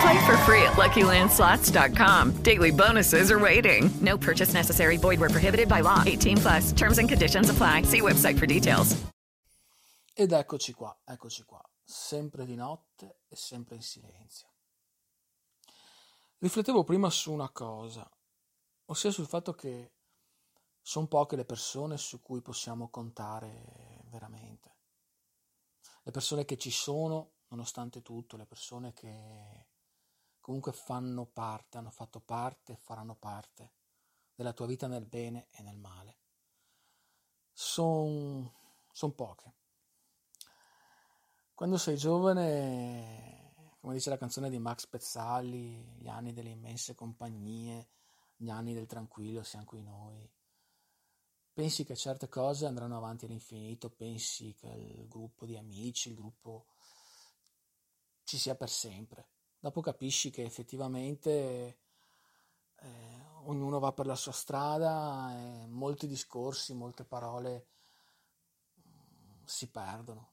Play for free at LuckyLandSlots.com. Daily bonuses are waiting. No purchase necessary. Void where prohibited by law. 18 plus. Terms and conditions apply. See website for details. Ed eccoci qua, eccoci qua, sempre di notte e sempre in silenzio. Riflettevo prima su una cosa, ossia sul fatto che sono poche le persone su cui possiamo contare veramente. Le persone che ci sono, nonostante tutto, le persone che comunque fanno parte, hanno fatto parte e faranno parte della tua vita nel bene e nel male. Sono son poche. Quando sei giovane, come dice la canzone di Max Pezzali, gli anni delle immense compagnie, gli anni del tranquillo siamo qui noi. Pensi che certe cose andranno avanti all'infinito, pensi che il gruppo di amici, il gruppo ci sia per sempre dopo capisci che effettivamente eh, ognuno va per la sua strada e molti discorsi, molte parole mm, si perdono,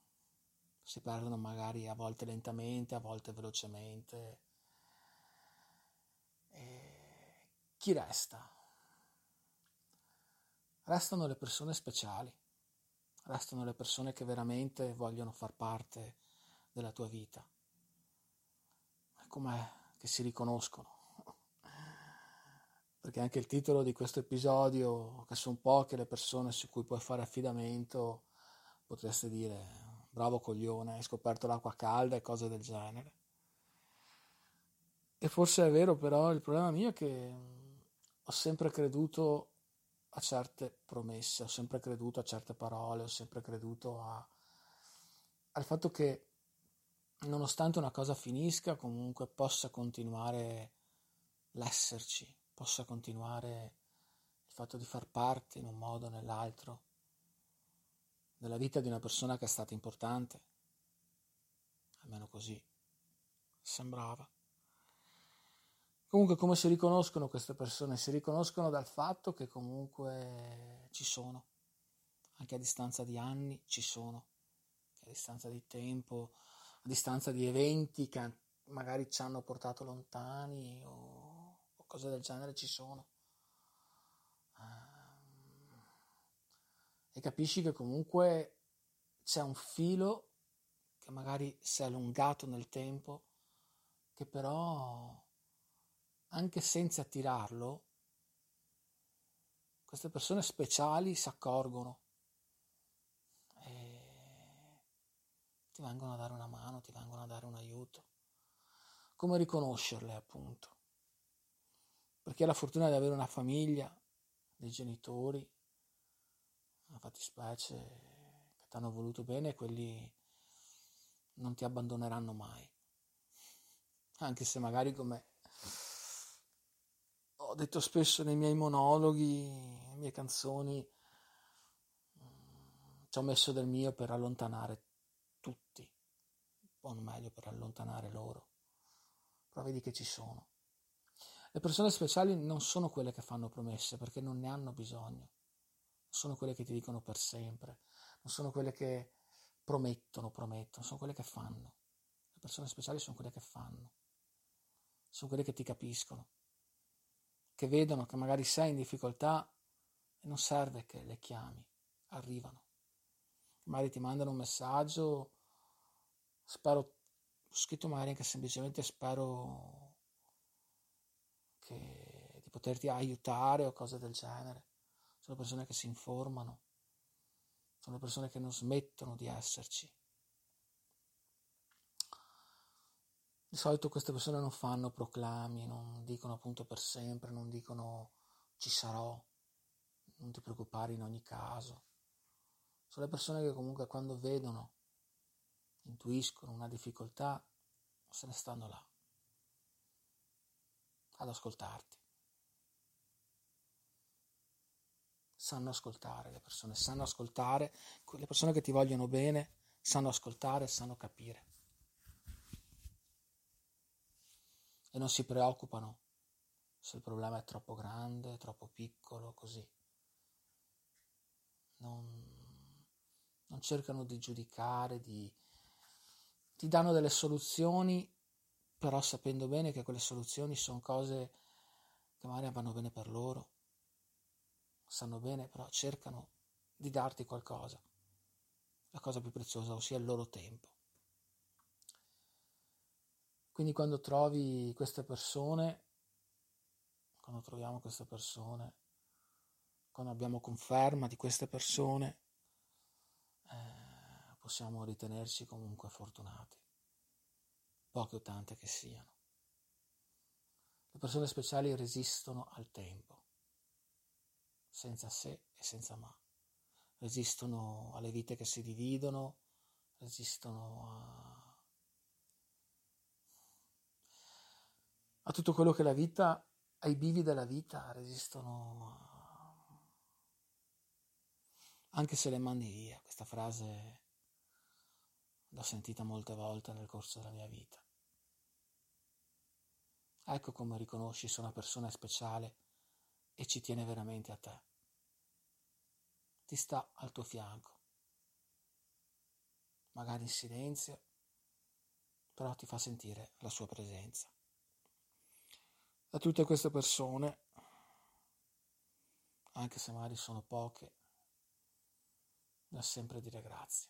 si perdono magari a volte lentamente, a volte velocemente. E chi resta? Restano le persone speciali, restano le persone che veramente vogliono far parte della tua vita com'è che si riconoscono. Perché anche il titolo di questo episodio, che sono poche le persone su cui puoi fare affidamento, potreste dire bravo coglione, hai scoperto l'acqua calda e cose del genere. E forse è vero, però il problema mio è che ho sempre creduto a certe promesse, ho sempre creduto a certe parole, ho sempre creduto a, al fatto che nonostante una cosa finisca, comunque possa continuare l'esserci, possa continuare il fatto di far parte in un modo o nell'altro della vita di una persona che è stata importante, almeno così sembrava. Comunque come si riconoscono queste persone? Si riconoscono dal fatto che comunque ci sono, anche a distanza di anni ci sono, a distanza di tempo a distanza di eventi che magari ci hanno portato lontani o, o cose del genere ci sono. Um, e capisci che comunque c'è un filo che magari si è allungato nel tempo, che però anche senza tirarlo, queste persone speciali si accorgono ti vengono a dare una mano, ti vengono a dare un aiuto. Come riconoscerle appunto? Perché la fortuna di avere una famiglia, dei genitori, una fattispecie che ti hanno voluto bene quelli non ti abbandoneranno mai. Anche se magari come ho detto spesso nei miei monologhi, nelle mie canzoni, ci ho messo del mio per allontanare tutti, o meglio per allontanare loro, però vedi che ci sono. Le persone speciali non sono quelle che fanno promesse perché non ne hanno bisogno, non sono quelle che ti dicono per sempre, non sono quelle che promettono, promettono, sono quelle che fanno. Le persone speciali sono quelle che fanno, sono quelle che ti capiscono, che vedono che magari sei in difficoltà e non serve che le chiami, arrivano. Magari ti mandano un messaggio, spero, scritto magari anche semplicemente spero che, di poterti aiutare o cose del genere. Sono persone che si informano sono persone che non smettono di esserci. Di solito queste persone non fanno proclami, non dicono appunto per sempre, non dicono ci sarò, non ti preoccupare in ogni caso. Sono le persone che comunque quando vedono, intuiscono una difficoltà, se ne stanno là ad ascoltarti. sanno ascoltare, le persone sanno ascoltare, le persone che ti vogliono bene sanno ascoltare, sanno capire. E non si preoccupano se il problema è troppo grande, troppo piccolo, così. Non, non cercano di giudicare, di, ti danno delle soluzioni, però sapendo bene che quelle soluzioni sono cose che magari vanno bene per loro sanno bene, però cercano di darti qualcosa, la cosa più preziosa, ossia il loro tempo. Quindi quando trovi queste persone, quando troviamo queste persone, quando abbiamo conferma di queste persone, possiamo ritenerci comunque fortunati, poche o tante che siano. Le persone speciali resistono al tempo senza se e senza ma. Resistono alle vite che si dividono, resistono a, a tutto quello che la vita, ai bivi della vita, resistono a, anche se le mandi via. Questa frase l'ho sentita molte volte nel corso della mia vita. Ecco come riconosci se una persona è speciale e ci tiene veramente a te. Ti sta al tuo fianco, magari in silenzio, però ti fa sentire la sua presenza. A tutte queste persone, anche se magari sono poche, da sempre dire grazie.